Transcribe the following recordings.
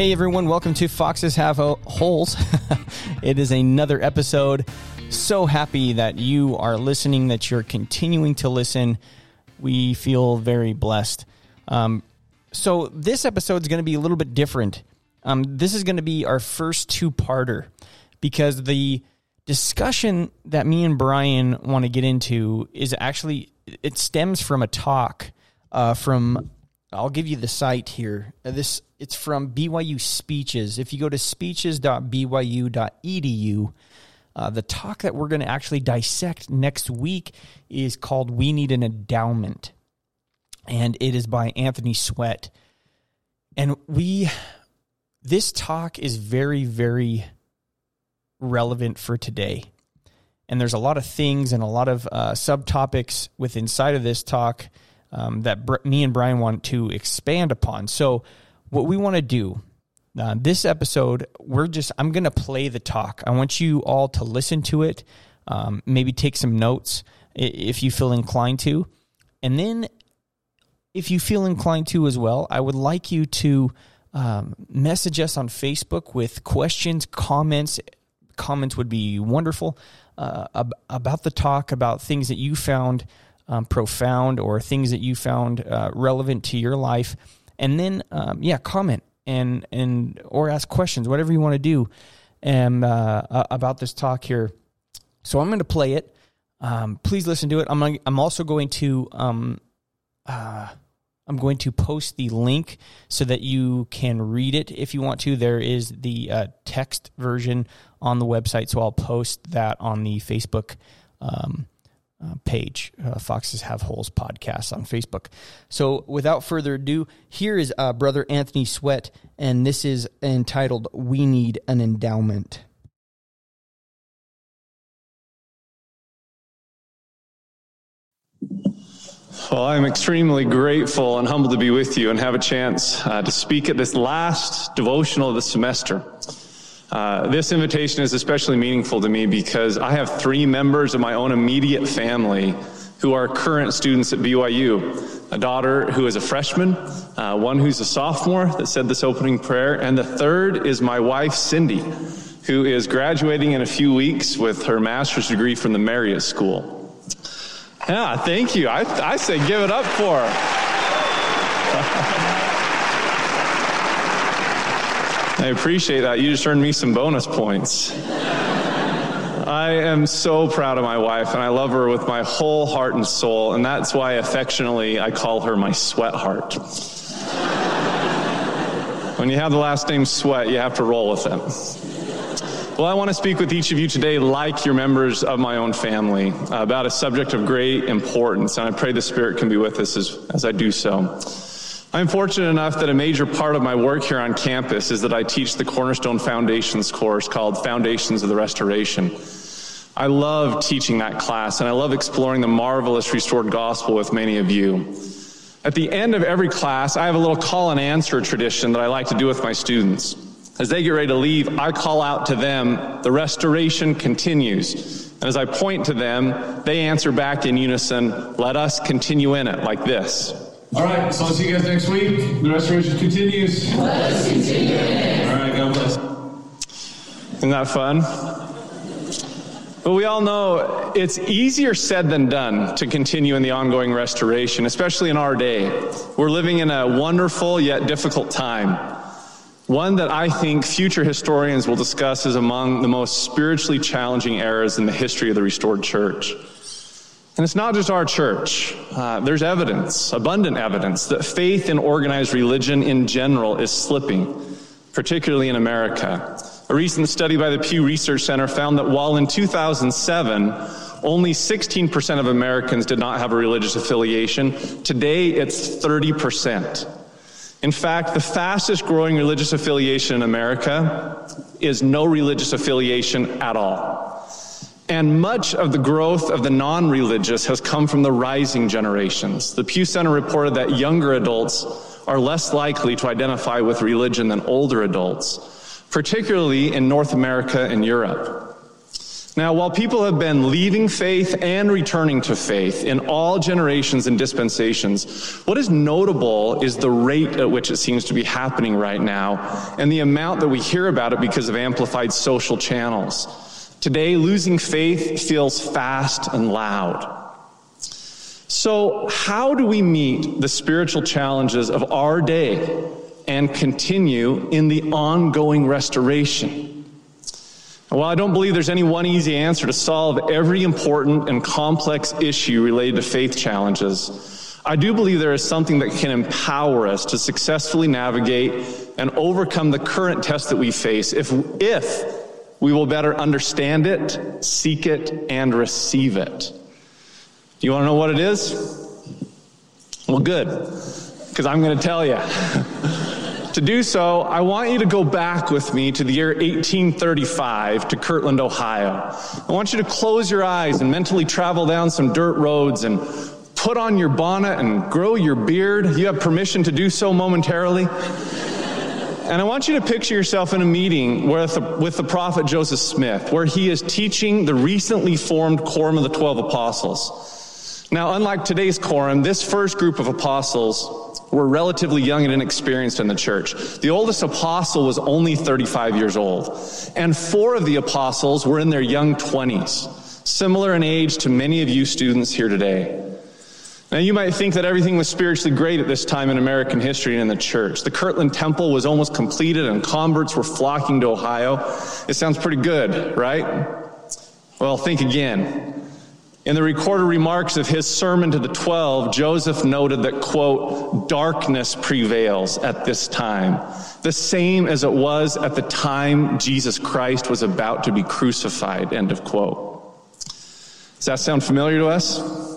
Hey everyone, welcome to Foxes Have Holes. it is another episode. So happy that you are listening, that you're continuing to listen. We feel very blessed. Um, so, this episode is going to be a little bit different. Um, this is going to be our first two parter because the discussion that me and Brian want to get into is actually, it stems from a talk uh, from I'll give you the site here. Uh, this it's from BYU Speeches. If you go to speeches.byu.edu, uh, the talk that we're going to actually dissect next week is called "We Need an Endowment," and it is by Anthony Sweat. And we, this talk is very, very relevant for today. And there's a lot of things and a lot of uh, subtopics with inside of this talk um, that Br- me and Brian want to expand upon. So, what we want to do uh, this episode, we're just I'm going to play the talk. I want you all to listen to it, um, maybe take some notes if you feel inclined to, and then if you feel inclined to as well, I would like you to um, message us on Facebook with questions, comments. Comments would be wonderful uh, ab- about the talk, about things that you found um, profound or things that you found uh, relevant to your life, and then um, yeah, comment and and or ask questions, whatever you want to do, and uh, about this talk here. So I'm going to play it. Um, please listen to it. I'm I'm also going to um, uh, I'm going to post the link so that you can read it if you want to. There is the uh, text version on the website, so I'll post that on the Facebook um, uh, page, uh, Foxes Have Holes podcast on Facebook. So without further ado, here is uh, Brother Anthony Sweat, and this is entitled We Need an Endowment. Well, I'm extremely grateful and humbled to be with you and have a chance uh, to speak at this last devotional of the semester. Uh, this invitation is especially meaningful to me because I have three members of my own immediate family who are current students at BYU. A daughter who is a freshman, uh, one who's a sophomore that said this opening prayer, and the third is my wife, Cindy, who is graduating in a few weeks with her master's degree from the Marriott School. Yeah, thank you. I, I say give it up for her. I appreciate that. You just earned me some bonus points. I am so proud of my wife, and I love her with my whole heart and soul, and that's why affectionately I call her my sweat heart. when you have the last name Sweat, you have to roll with it. Well, I want to speak with each of you today, like your members of my own family, about a subject of great importance, and I pray the Spirit can be with us as, as I do so. I'm fortunate enough that a major part of my work here on campus is that I teach the Cornerstone Foundations course called Foundations of the Restoration. I love teaching that class and I love exploring the marvelous restored gospel with many of you. At the end of every class, I have a little call and answer tradition that I like to do with my students. As they get ready to leave, I call out to them, the restoration continues. And as I point to them, they answer back in unison, let us continue in it like this. All right, so I'll see you guys next week. The restoration continues. Let us continue. All right, God bless. Isn't that fun? But we all know it's easier said than done to continue in the ongoing restoration, especially in our day. We're living in a wonderful yet difficult time. One that I think future historians will discuss as among the most spiritually challenging eras in the history of the restored church. And it's not just our church. Uh, there's evidence, abundant evidence, that faith in organized religion in general is slipping, particularly in America. A recent study by the Pew Research Center found that while in 2007, only 16% of Americans did not have a religious affiliation, today it's 30%. In fact, the fastest growing religious affiliation in America is no religious affiliation at all. And much of the growth of the non religious has come from the rising generations. The Pew Center reported that younger adults are less likely to identify with religion than older adults, particularly in North America and Europe. Now, while people have been leaving faith and returning to faith in all generations and dispensations, what is notable is the rate at which it seems to be happening right now and the amount that we hear about it because of amplified social channels. Today, losing faith feels fast and loud. So, how do we meet the spiritual challenges of our day and continue in the ongoing restoration? While I don't believe there's any one easy answer to solve every important and complex issue related to faith challenges, I do believe there is something that can empower us to successfully navigate and overcome the current test that we face if, if we will better understand it, seek it, and receive it. Do you want to know what it is? Well, good, because I'm going to tell you. To do so, I want you to go back with me to the year 1835 to Kirtland, Ohio. I want you to close your eyes and mentally travel down some dirt roads and put on your bonnet and grow your beard. You have permission to do so momentarily. And I want you to picture yourself in a meeting with the, with the prophet Joseph Smith, where he is teaching the recently formed Quorum of the Twelve Apostles. Now, unlike today's Quorum, this first group of apostles were relatively young and inexperienced in the church. The oldest apostle was only 35 years old, and four of the apostles were in their young 20s, similar in age to many of you students here today. Now, you might think that everything was spiritually great at this time in American history and in the church. The Kirtland Temple was almost completed and converts were flocking to Ohio. It sounds pretty good, right? Well, think again. In the recorded remarks of his sermon to the 12, Joseph noted that, quote, darkness prevails at this time, the same as it was at the time Jesus Christ was about to be crucified, end of quote. Does that sound familiar to us?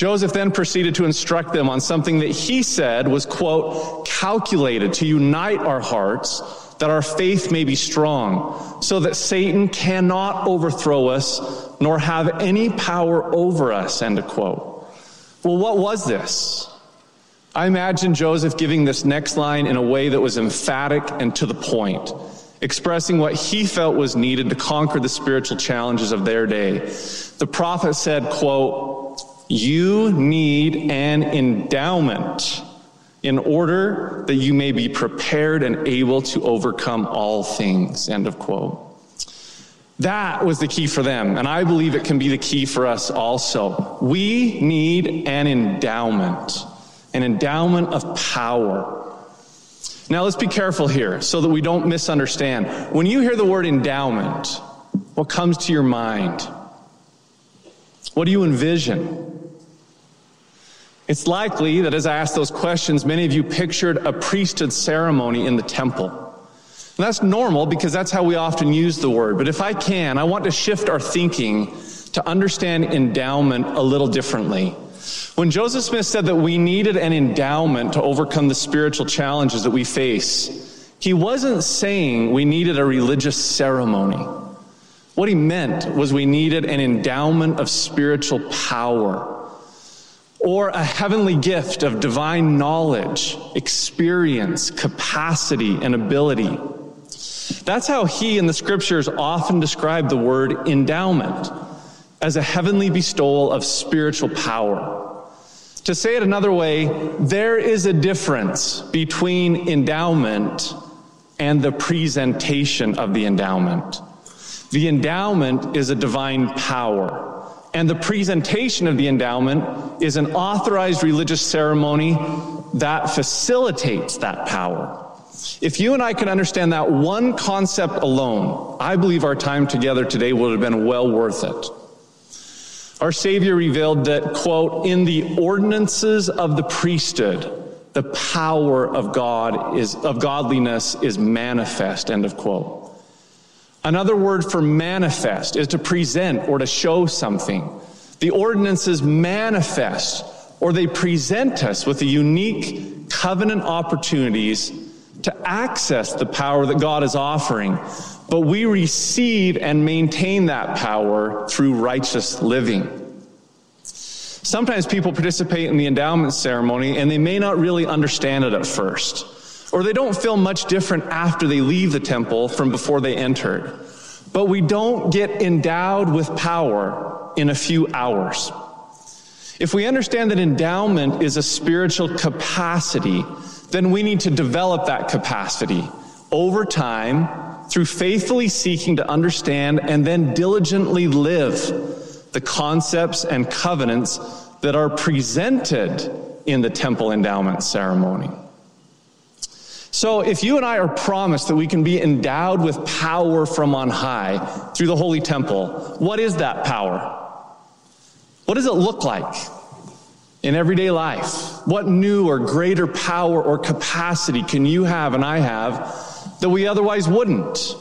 Joseph then proceeded to instruct them on something that he said was, quote, calculated to unite our hearts that our faith may be strong, so that Satan cannot overthrow us nor have any power over us, end of quote. Well, what was this? I imagine Joseph giving this next line in a way that was emphatic and to the point, expressing what he felt was needed to conquer the spiritual challenges of their day. The prophet said, quote, you need an endowment in order that you may be prepared and able to overcome all things. End of quote. That was the key for them, and I believe it can be the key for us also. We need an endowment, an endowment of power. Now let's be careful here so that we don't misunderstand. When you hear the word endowment, what comes to your mind? What do you envision? It's likely that as I asked those questions, many of you pictured a priesthood ceremony in the temple. And that's normal because that's how we often use the word. But if I can, I want to shift our thinking to understand endowment a little differently. When Joseph Smith said that we needed an endowment to overcome the spiritual challenges that we face, he wasn't saying we needed a religious ceremony. What he meant was we needed an endowment of spiritual power or a heavenly gift of divine knowledge, experience, capacity, and ability. That's how he in the scriptures often describe the word endowment as a heavenly bestowal of spiritual power. To say it another way, there is a difference between endowment and the presentation of the endowment. The endowment is a divine power. And the presentation of the endowment is an authorized religious ceremony that facilitates that power. If you and I can understand that one concept alone, I believe our time together today would have been well worth it. Our Savior revealed that, quote, in the ordinances of the priesthood, the power of God is, of godliness is manifest, end of quote. Another word for manifest is to present or to show something. The ordinances manifest or they present us with the unique covenant opportunities to access the power that God is offering. But we receive and maintain that power through righteous living. Sometimes people participate in the endowment ceremony and they may not really understand it at first or they don't feel much different after they leave the temple from before they entered. but we don't get endowed with power in a few hours. If we understand that endowment is a spiritual capacity, then we need to develop that capacity over time through faithfully seeking to understand and then diligently live the concepts and covenants that are presented in the temple endowment ceremony. So, if you and I are promised that we can be endowed with power from on high through the holy temple, what is that power? What does it look like in everyday life? What new or greater power or capacity can you have and I have that we otherwise wouldn't?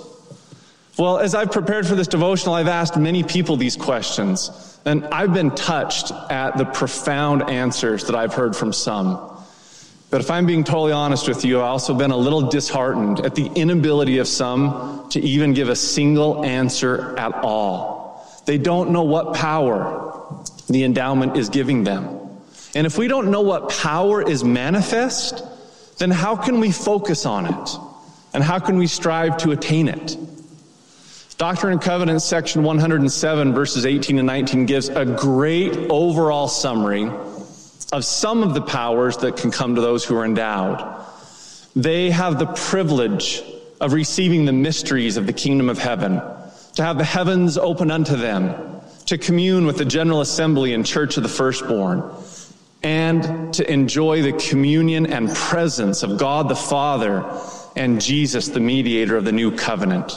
Well, as I've prepared for this devotional, I've asked many people these questions, and I've been touched at the profound answers that I've heard from some. But if I'm being totally honest with you, I've also been a little disheartened at the inability of some to even give a single answer at all. They don't know what power the endowment is giving them. And if we don't know what power is manifest, then how can we focus on it? And how can we strive to attain it? Doctrine and Covenants, section 107, verses 18 and 19, gives a great overall summary of some of the powers that can come to those who are endowed. They have the privilege of receiving the mysteries of the kingdom of heaven, to have the heavens open unto them, to commune with the general assembly and church of the firstborn, and to enjoy the communion and presence of God the Father and Jesus, the mediator of the new covenant.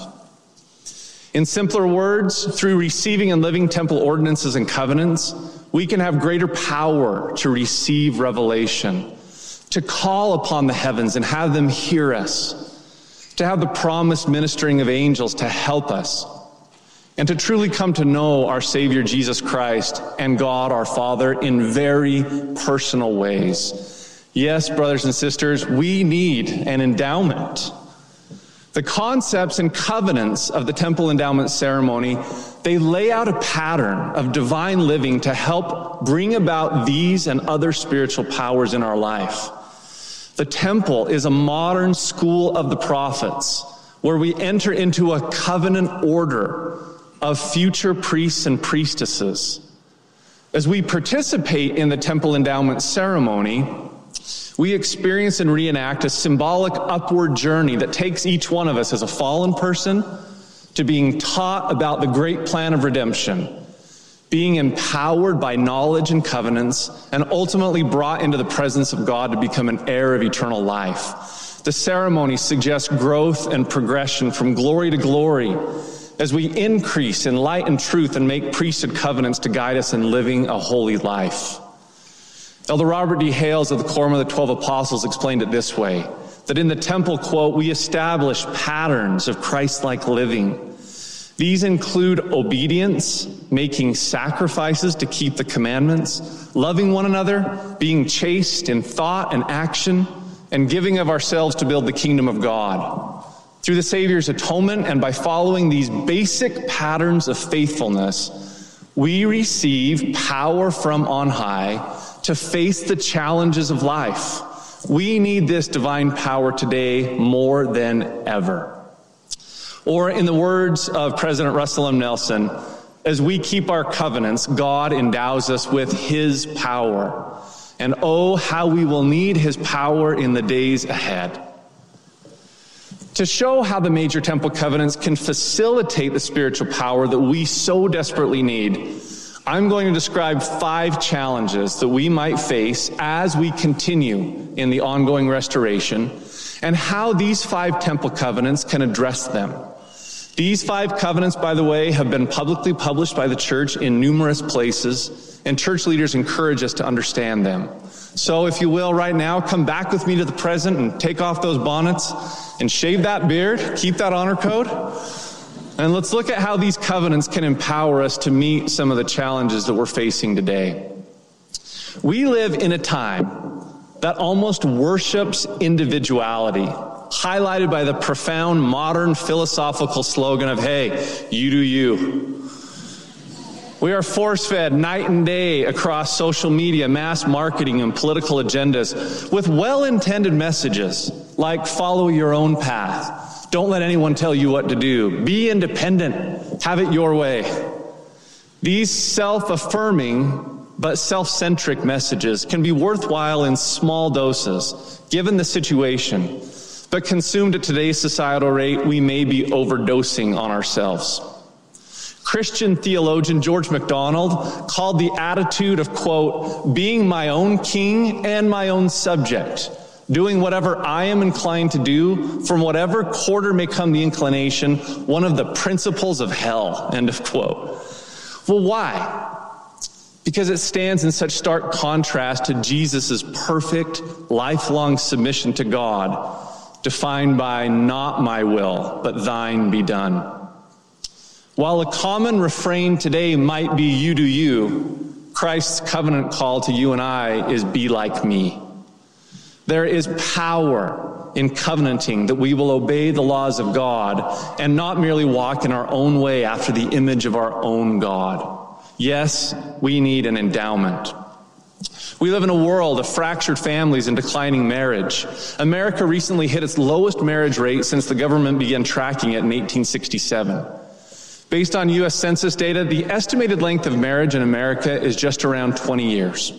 In simpler words, through receiving and living temple ordinances and covenants, we can have greater power to receive revelation, to call upon the heavens and have them hear us, to have the promised ministering of angels to help us, and to truly come to know our Savior Jesus Christ and God our Father in very personal ways. Yes, brothers and sisters, we need an endowment. The concepts and covenants of the temple endowment ceremony, they lay out a pattern of divine living to help bring about these and other spiritual powers in our life. The temple is a modern school of the prophets where we enter into a covenant order of future priests and priestesses. As we participate in the temple endowment ceremony, we experience and reenact a symbolic upward journey that takes each one of us as a fallen person to being taught about the great plan of redemption, being empowered by knowledge and covenants, and ultimately brought into the presence of God to become an heir of eternal life. The ceremony suggests growth and progression from glory to glory as we increase in light and truth and make priesthood covenants to guide us in living a holy life. Elder Robert D. Hales of the Quorum of the Twelve Apostles explained it this way that in the temple, quote, we establish patterns of Christ like living. These include obedience, making sacrifices to keep the commandments, loving one another, being chaste in thought and action, and giving of ourselves to build the kingdom of God. Through the Savior's atonement and by following these basic patterns of faithfulness, we receive power from on high to face the challenges of life. We need this divine power today more than ever. Or, in the words of President Russell M. Nelson, as we keep our covenants, God endows us with His power. And oh, how we will need His power in the days ahead. To show how the major temple covenants can facilitate the spiritual power that we so desperately need, I'm going to describe five challenges that we might face as we continue in the ongoing restoration and how these five temple covenants can address them. These five covenants, by the way, have been publicly published by the church in numerous places, and church leaders encourage us to understand them. So, if you will, right now, come back with me to the present and take off those bonnets and shave that beard, keep that honor code. And let's look at how these covenants can empower us to meet some of the challenges that we're facing today. We live in a time that almost worships individuality, highlighted by the profound modern philosophical slogan of, hey, you do you. We are force fed night and day across social media, mass marketing, and political agendas with well intended messages like follow your own path Don't let anyone tell you what to do. Be independent. Have it your way. These self affirming but self centric messages can be worthwhile in small doses, given the situation. But consumed at today's societal rate, we may be overdosing on ourselves. Christian theologian George MacDonald called the attitude of, quote, being my own king and my own subject, doing whatever I am inclined to do, from whatever quarter may come the inclination, one of the principles of hell, end of quote. Well, why? Because it stands in such stark contrast to Jesus' perfect, lifelong submission to God, defined by not my will, but thine be done. While a common refrain today might be you do you, Christ's covenant call to you and I is be like me. There is power in covenanting that we will obey the laws of God and not merely walk in our own way after the image of our own God. Yes, we need an endowment. We live in a world of fractured families and declining marriage. America recently hit its lowest marriage rate since the government began tracking it in 1867. Based on U.S. Census data, the estimated length of marriage in America is just around 20 years.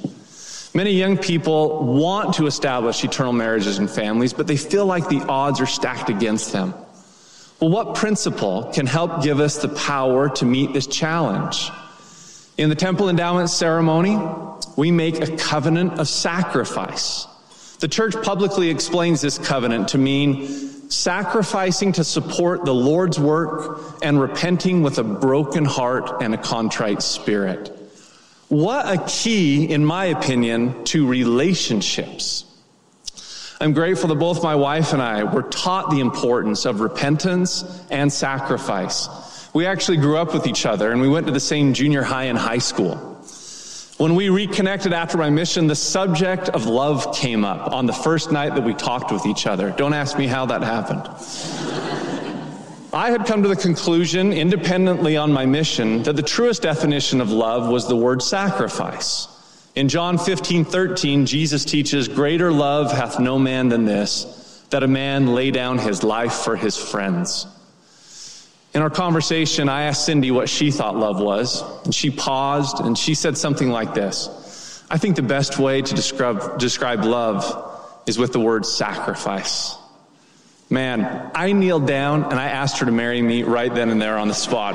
Many young people want to establish eternal marriages and families, but they feel like the odds are stacked against them. Well, what principle can help give us the power to meet this challenge? In the temple endowment ceremony, we make a covenant of sacrifice. The church publicly explains this covenant to mean sacrificing to support the Lord's work and repenting with a broken heart and a contrite spirit. What a key, in my opinion, to relationships. I'm grateful that both my wife and I were taught the importance of repentance and sacrifice. We actually grew up with each other and we went to the same junior high and high school. When we reconnected after my mission, the subject of love came up on the first night that we talked with each other. Don't ask me how that happened. I had come to the conclusion, independently on my mission, that the truest definition of love was the word sacrifice. In John 15, 13, Jesus teaches, Greater love hath no man than this, that a man lay down his life for his friends. In our conversation, I asked Cindy what she thought love was, and she paused and she said something like this I think the best way to describe, describe love is with the word sacrifice. Man, I kneeled down and I asked her to marry me right then and there on the spot.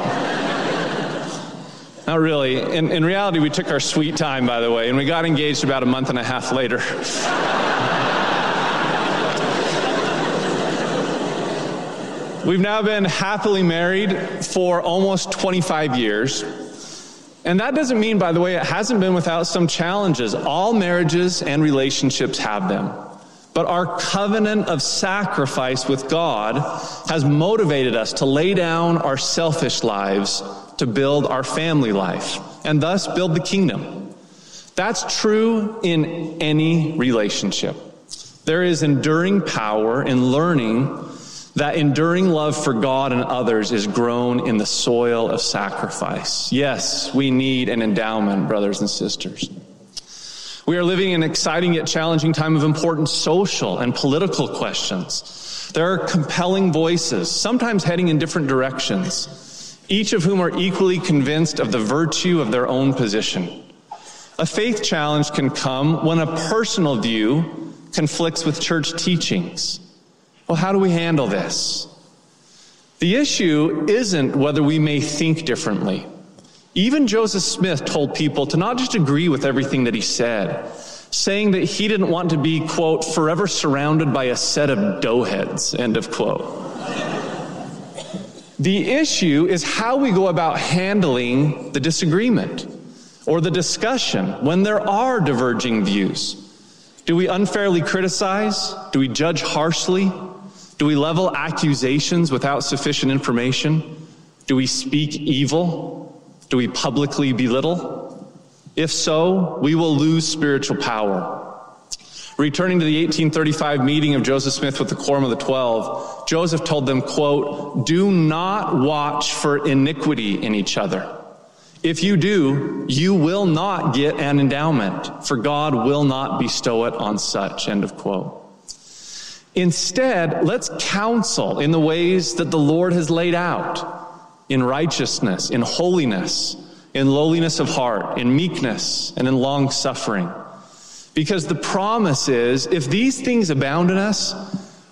Not really. In, in reality, we took our sweet time, by the way, and we got engaged about a month and a half later. We've now been happily married for almost 25 years. And that doesn't mean, by the way, it hasn't been without some challenges. All marriages and relationships have them. But our covenant of sacrifice with God has motivated us to lay down our selfish lives to build our family life and thus build the kingdom. That's true in any relationship. There is enduring power in learning that enduring love for God and others is grown in the soil of sacrifice. Yes, we need an endowment, brothers and sisters. We are living in an exciting yet challenging time of important social and political questions. There are compelling voices, sometimes heading in different directions, each of whom are equally convinced of the virtue of their own position. A faith challenge can come when a personal view conflicts with church teachings. Well, how do we handle this? The issue isn't whether we may think differently. Even Joseph Smith told people to not just agree with everything that he said, saying that he didn't want to be, quote, forever surrounded by a set of doughheads, end of quote. the issue is how we go about handling the disagreement or the discussion when there are diverging views. Do we unfairly criticize? Do we judge harshly? Do we level accusations without sufficient information? Do we speak evil? Do we publicly belittle? If so, we will lose spiritual power. Returning to the 1835 meeting of Joseph Smith with the Quorum of the Twelve, Joseph told them, quote, do not watch for iniquity in each other. If you do, you will not get an endowment, for God will not bestow it on such, end of quote. Instead, let's counsel in the ways that the Lord has laid out in righteousness, in holiness, in lowliness of heart, in meekness, and in long suffering. Because the promise is if these things abound in us,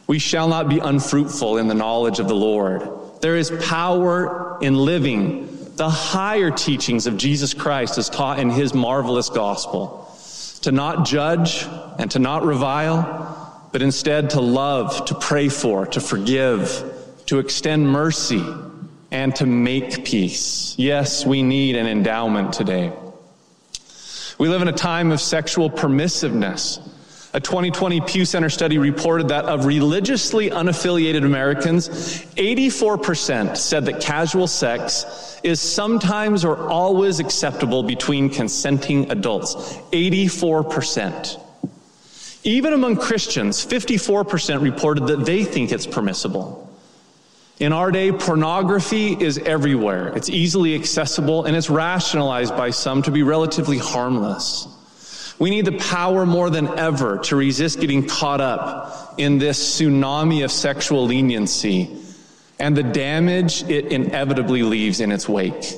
we shall not be unfruitful in the knowledge of the Lord. There is power in living the higher teachings of Jesus Christ as taught in his marvelous gospel. To not judge and to not revile, but instead to love, to pray for, to forgive, to extend mercy, and to make peace. Yes, we need an endowment today. We live in a time of sexual permissiveness. A 2020 Pew Center study reported that of religiously unaffiliated Americans, 84% said that casual sex is sometimes or always acceptable between consenting adults. 84%. Even among Christians, 54% reported that they think it's permissible. In our day, pornography is everywhere. It's easily accessible and it's rationalized by some to be relatively harmless. We need the power more than ever to resist getting caught up in this tsunami of sexual leniency and the damage it inevitably leaves in its wake.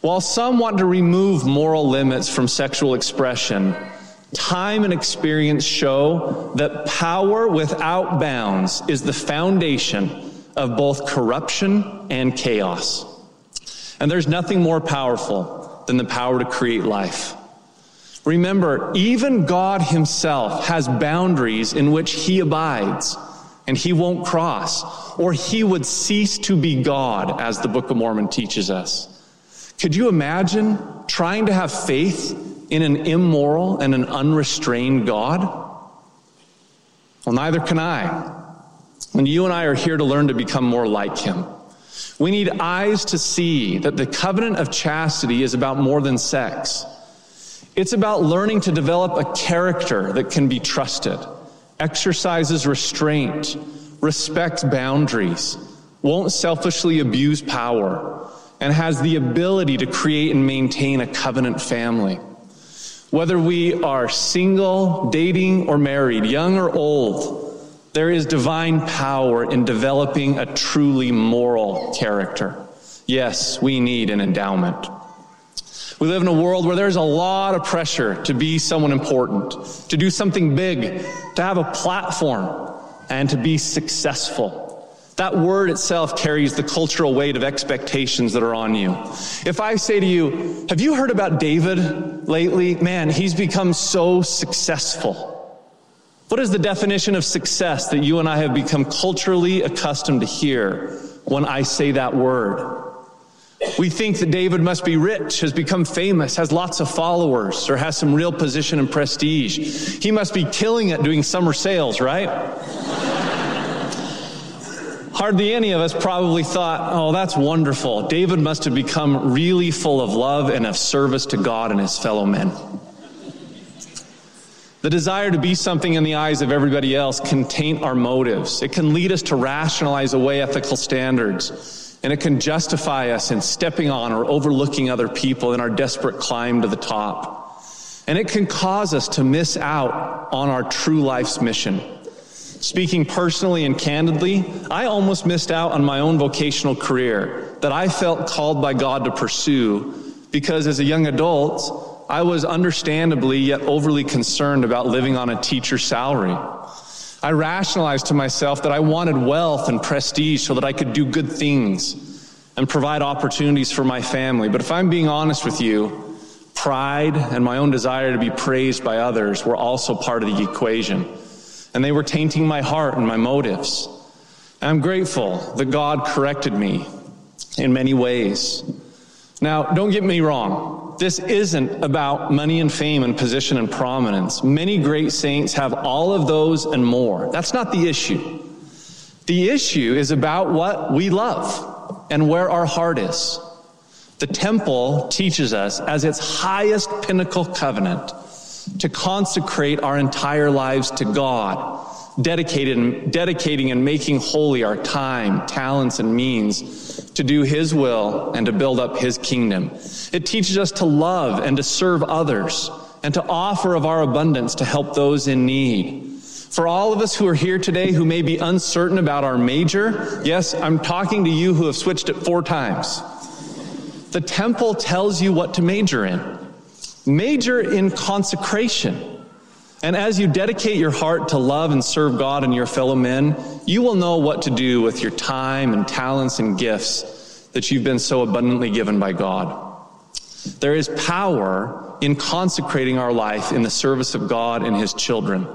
While some want to remove moral limits from sexual expression, time and experience show that power without bounds is the foundation of both corruption and chaos. And there's nothing more powerful than the power to create life. Remember, even God Himself has boundaries in which He abides and He won't cross, or He would cease to be God, as the Book of Mormon teaches us. Could you imagine trying to have faith in an immoral and an unrestrained God? Well, neither can I. And you and I are here to learn to become more like him. We need eyes to see that the covenant of chastity is about more than sex. It's about learning to develop a character that can be trusted, exercises restraint, respects boundaries, won't selfishly abuse power, and has the ability to create and maintain a covenant family. Whether we are single, dating, or married, young or old, there is divine power in developing a truly moral character. Yes, we need an endowment. We live in a world where there's a lot of pressure to be someone important, to do something big, to have a platform, and to be successful. That word itself carries the cultural weight of expectations that are on you. If I say to you, Have you heard about David lately? Man, he's become so successful. What is the definition of success that you and I have become culturally accustomed to hear when I say that word? We think that David must be rich, has become famous, has lots of followers, or has some real position and prestige. He must be killing it doing summer sales, right? Hardly any of us probably thought, oh, that's wonderful. David must have become really full of love and of service to God and his fellow men. The desire to be something in the eyes of everybody else can taint our motives. It can lead us to rationalize away ethical standards. And it can justify us in stepping on or overlooking other people in our desperate climb to the top. And it can cause us to miss out on our true life's mission. Speaking personally and candidly, I almost missed out on my own vocational career that I felt called by God to pursue because as a young adult, I was understandably yet overly concerned about living on a teacher's salary. I rationalized to myself that I wanted wealth and prestige so that I could do good things and provide opportunities for my family. But if I'm being honest with you, pride and my own desire to be praised by others were also part of the equation. And they were tainting my heart and my motives. And I'm grateful that God corrected me in many ways. Now, don't get me wrong this isn't about money and fame and position and prominence. Many great saints have all of those and more. That's not the issue. The issue is about what we love and where our heart is. The temple teaches us as its highest pinnacle covenant to consecrate our entire lives to God, dedicated, dedicating and making holy our time, talents, and means to do His will and to build up His kingdom. It teaches us to love and to serve others and to offer of our abundance to help those in need. For all of us who are here today who may be uncertain about our major, yes, I'm talking to you who have switched it four times. The temple tells you what to major in. Major in consecration. And as you dedicate your heart to love and serve God and your fellow men, you will know what to do with your time and talents and gifts that you've been so abundantly given by God. There is power in consecrating our life in the service of God and His children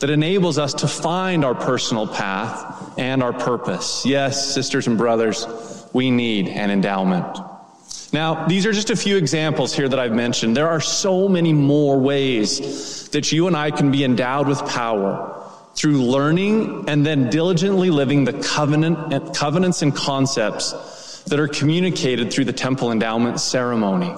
that enables us to find our personal path and our purpose. Yes, sisters and brothers, we need an endowment. Now, these are just a few examples here that I've mentioned. There are so many more ways that you and I can be endowed with power through learning and then diligently living the covenant, covenants and concepts that are communicated through the temple endowment ceremony.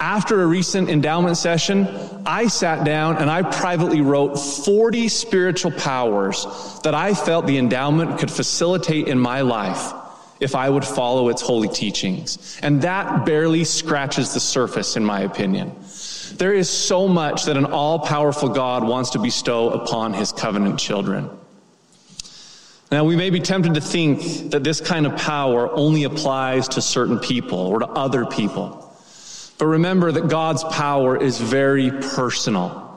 After a recent endowment session, I sat down and I privately wrote 40 spiritual powers that I felt the endowment could facilitate in my life if I would follow its holy teachings. And that barely scratches the surface, in my opinion. There is so much that an all powerful God wants to bestow upon his covenant children. Now, we may be tempted to think that this kind of power only applies to certain people or to other people. But remember that God's power is very personal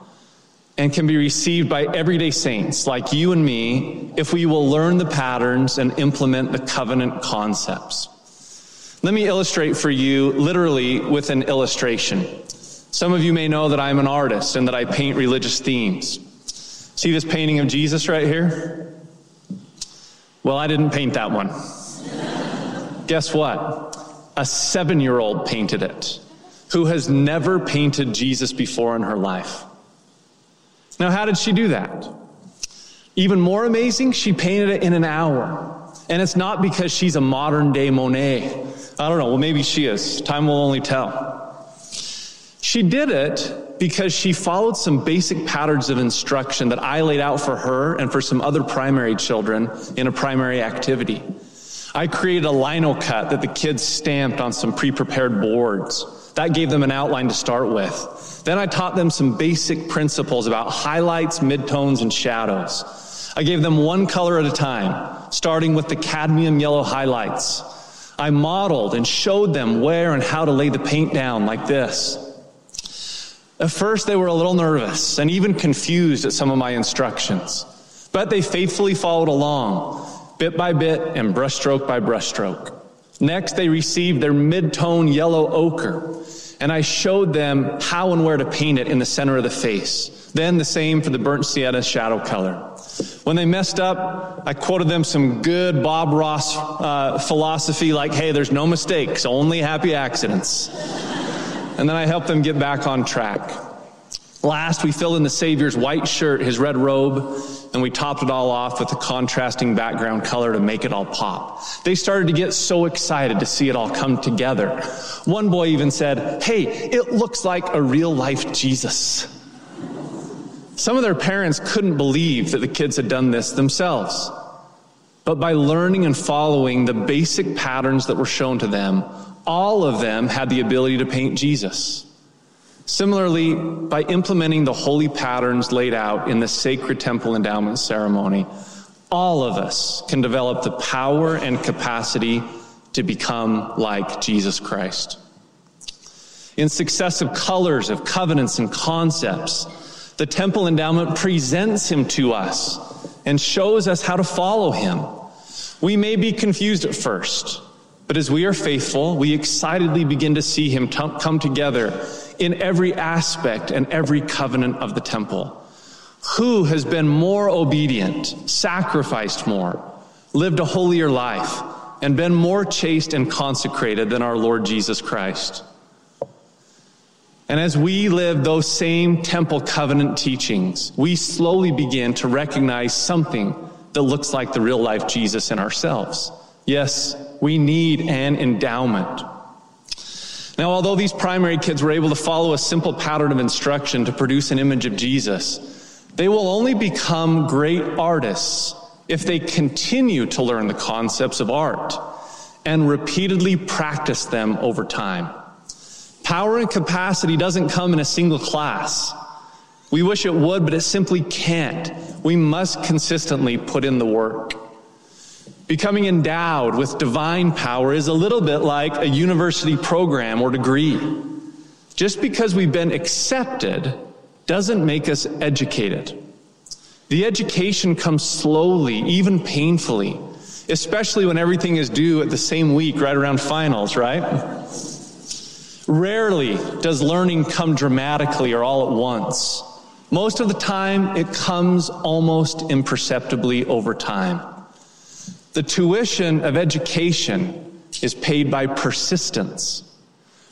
and can be received by everyday saints like you and me if we will learn the patterns and implement the covenant concepts. Let me illustrate for you literally with an illustration. Some of you may know that I'm an artist and that I paint religious themes. See this painting of Jesus right here? Well, I didn't paint that one. Guess what? A seven year old painted it who has never painted Jesus before in her life. Now, how did she do that? Even more amazing, she painted it in an hour. And it's not because she's a modern day Monet. I don't know. Well, maybe she is. Time will only tell. She did it because she followed some basic patterns of instruction that I laid out for her and for some other primary children in a primary activity. I created a lino cut that the kids stamped on some pre prepared boards. That gave them an outline to start with. Then I taught them some basic principles about highlights, midtones, and shadows. I gave them one color at a time, starting with the cadmium yellow highlights. I modeled and showed them where and how to lay the paint down like this. At first, they were a little nervous and even confused at some of my instructions, but they faithfully followed along, bit by bit and brushstroke by brushstroke. Next, they received their mid-tone yellow ochre, and I showed them how and where to paint it in the center of the face. Then the same for the burnt sienna shadow color. When they messed up, I quoted them some good Bob Ross uh, philosophy like, hey, there's no mistakes, only happy accidents. and then I helped them get back on track. Last, we filled in the Savior's white shirt, his red robe, and we topped it all off with a contrasting background color to make it all pop. They started to get so excited to see it all come together. One boy even said, Hey, it looks like a real life Jesus. Some of their parents couldn't believe that the kids had done this themselves. But by learning and following the basic patterns that were shown to them, all of them had the ability to paint Jesus. Similarly, by implementing the holy patterns laid out in the sacred temple endowment ceremony, all of us can develop the power and capacity to become like Jesus Christ. In successive colors of covenants and concepts, the temple endowment presents him to us and shows us how to follow him. We may be confused at first, but as we are faithful, we excitedly begin to see him t- come together in every aspect and every covenant of the temple. Who has been more obedient, sacrificed more, lived a holier life, and been more chaste and consecrated than our Lord Jesus Christ? And as we live those same temple covenant teachings, we slowly begin to recognize something that looks like the real life Jesus in ourselves. Yes, we need an endowment. Now, although these primary kids were able to follow a simple pattern of instruction to produce an image of Jesus, they will only become great artists if they continue to learn the concepts of art and repeatedly practice them over time. Power and capacity doesn't come in a single class. We wish it would, but it simply can't. We must consistently put in the work. Becoming endowed with divine power is a little bit like a university program or degree. Just because we've been accepted doesn't make us educated. The education comes slowly, even painfully, especially when everything is due at the same week, right around finals, right? Rarely does learning come dramatically or all at once. Most of the time, it comes almost imperceptibly over time. The tuition of education is paid by persistence.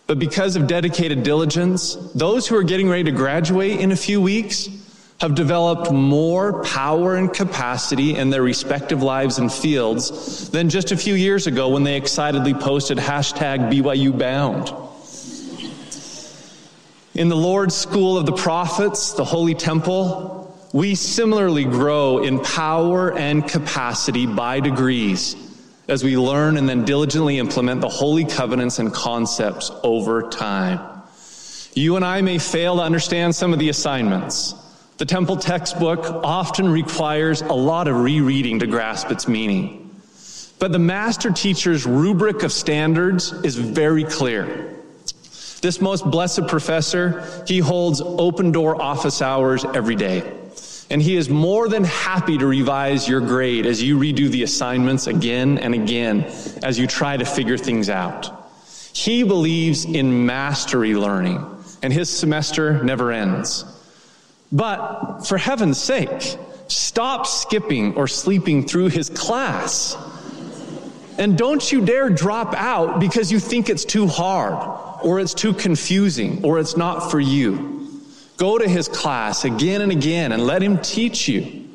But because of dedicated diligence, those who are getting ready to graduate in a few weeks have developed more power and capacity in their respective lives and fields than just a few years ago when they excitedly posted hashtag BYU bound. In the Lord's school of the prophets, the holy temple, we similarly grow in power and capacity by degrees as we learn and then diligently implement the holy covenants and concepts over time. You and I may fail to understand some of the assignments. The temple textbook often requires a lot of rereading to grasp its meaning. But the master teacher's rubric of standards is very clear. This most blessed professor, he holds open door office hours every day. And he is more than happy to revise your grade as you redo the assignments again and again as you try to figure things out. He believes in mastery learning, and his semester never ends. But for heaven's sake, stop skipping or sleeping through his class. And don't you dare drop out because you think it's too hard, or it's too confusing, or it's not for you. Go to his class again and again and let him teach you.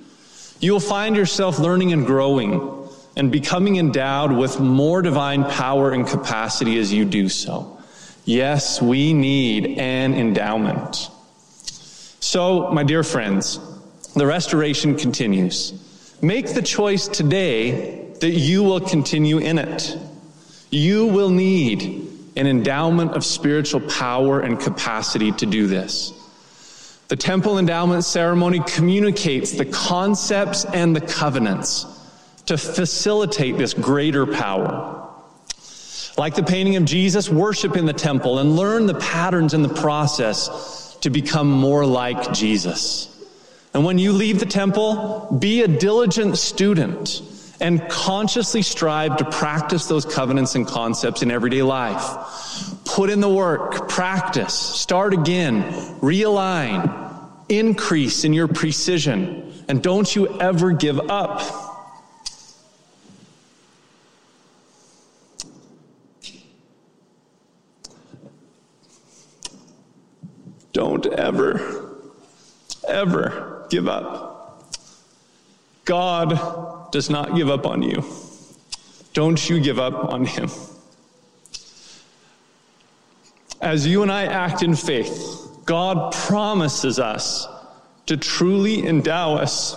You will find yourself learning and growing and becoming endowed with more divine power and capacity as you do so. Yes, we need an endowment. So, my dear friends, the restoration continues. Make the choice today that you will continue in it. You will need an endowment of spiritual power and capacity to do this. The temple endowment ceremony communicates the concepts and the covenants to facilitate this greater power. Like the painting of Jesus, worship in the temple and learn the patterns in the process to become more like Jesus. And when you leave the temple, be a diligent student and consciously strive to practice those covenants and concepts in everyday life. Put in the work, practice, start again, realign, increase in your precision, and don't you ever give up. Don't ever, ever give up. God does not give up on you. Don't you give up on Him. As you and I act in faith, God promises us to truly endow us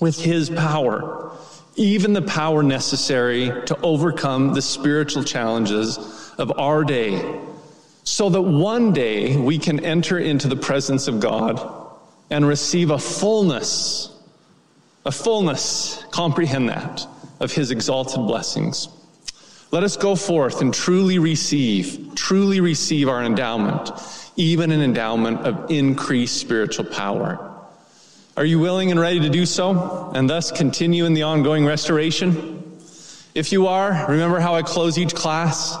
with His power, even the power necessary to overcome the spiritual challenges of our day, so that one day we can enter into the presence of God and receive a fullness, a fullness, comprehend that, of His exalted blessings. Let us go forth and truly receive, truly receive our endowment even an endowment of increased spiritual power. Are you willing and ready to do so and thus continue in the ongoing restoration? If you are, remember how I close each class?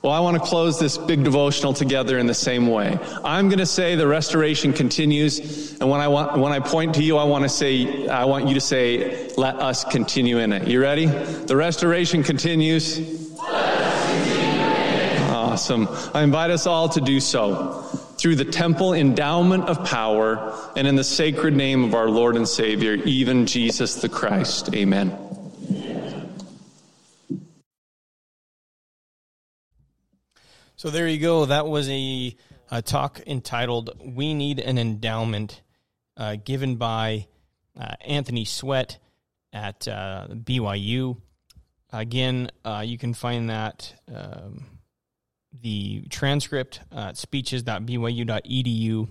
Well, I want to close this big devotional together in the same way. I'm going to say the restoration continues, and when I want, when I point to you, I want to say, I want you to say, let us continue in it. You ready? The restoration continues. Awesome. I invite us all to do so through the temple endowment of power and in the sacred name of our Lord and Savior, even Jesus the Christ. Amen. So there you go. That was a, a talk entitled We Need an Endowment, uh, given by uh, Anthony Sweat at uh, BYU. Again, uh, you can find that. Um, the transcript uh, speeches.byu.edu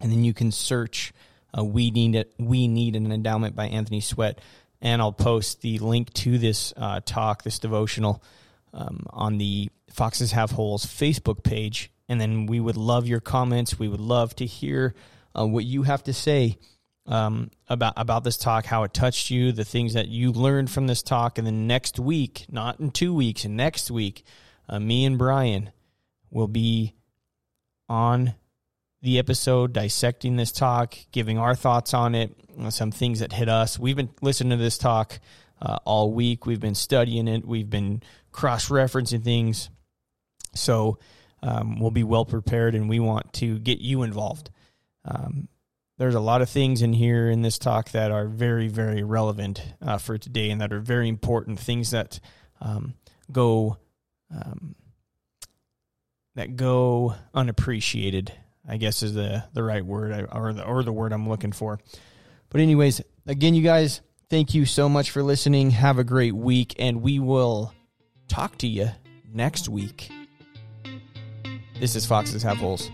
and then you can search uh, "We Need It." We need an endowment by Anthony Sweat, and I'll post the link to this talk, this devotional, um, on the Foxes Have Holes Facebook page. And then we would love your comments. We would love to hear uh, what you have to say um, about about this talk, how it touched you, the things that you learned from this talk. And then next week, not in two weeks, and next week, uh, me and Brian will be on the episode dissecting this talk, giving our thoughts on it, some things that hit us. We've been listening to this talk uh, all week. We've been studying it. We've been cross referencing things. So um, we'll be well prepared and we want to get you involved. Um, there's a lot of things in here in this talk that are very, very relevant uh, for today and that are very important things that um, go um, that go unappreciated I guess is the the right word or the or the word I'm looking for. But anyways, again, you guys, thank you so much for listening. Have a great week, and we will talk to you next week. This is Foxes Have Holes.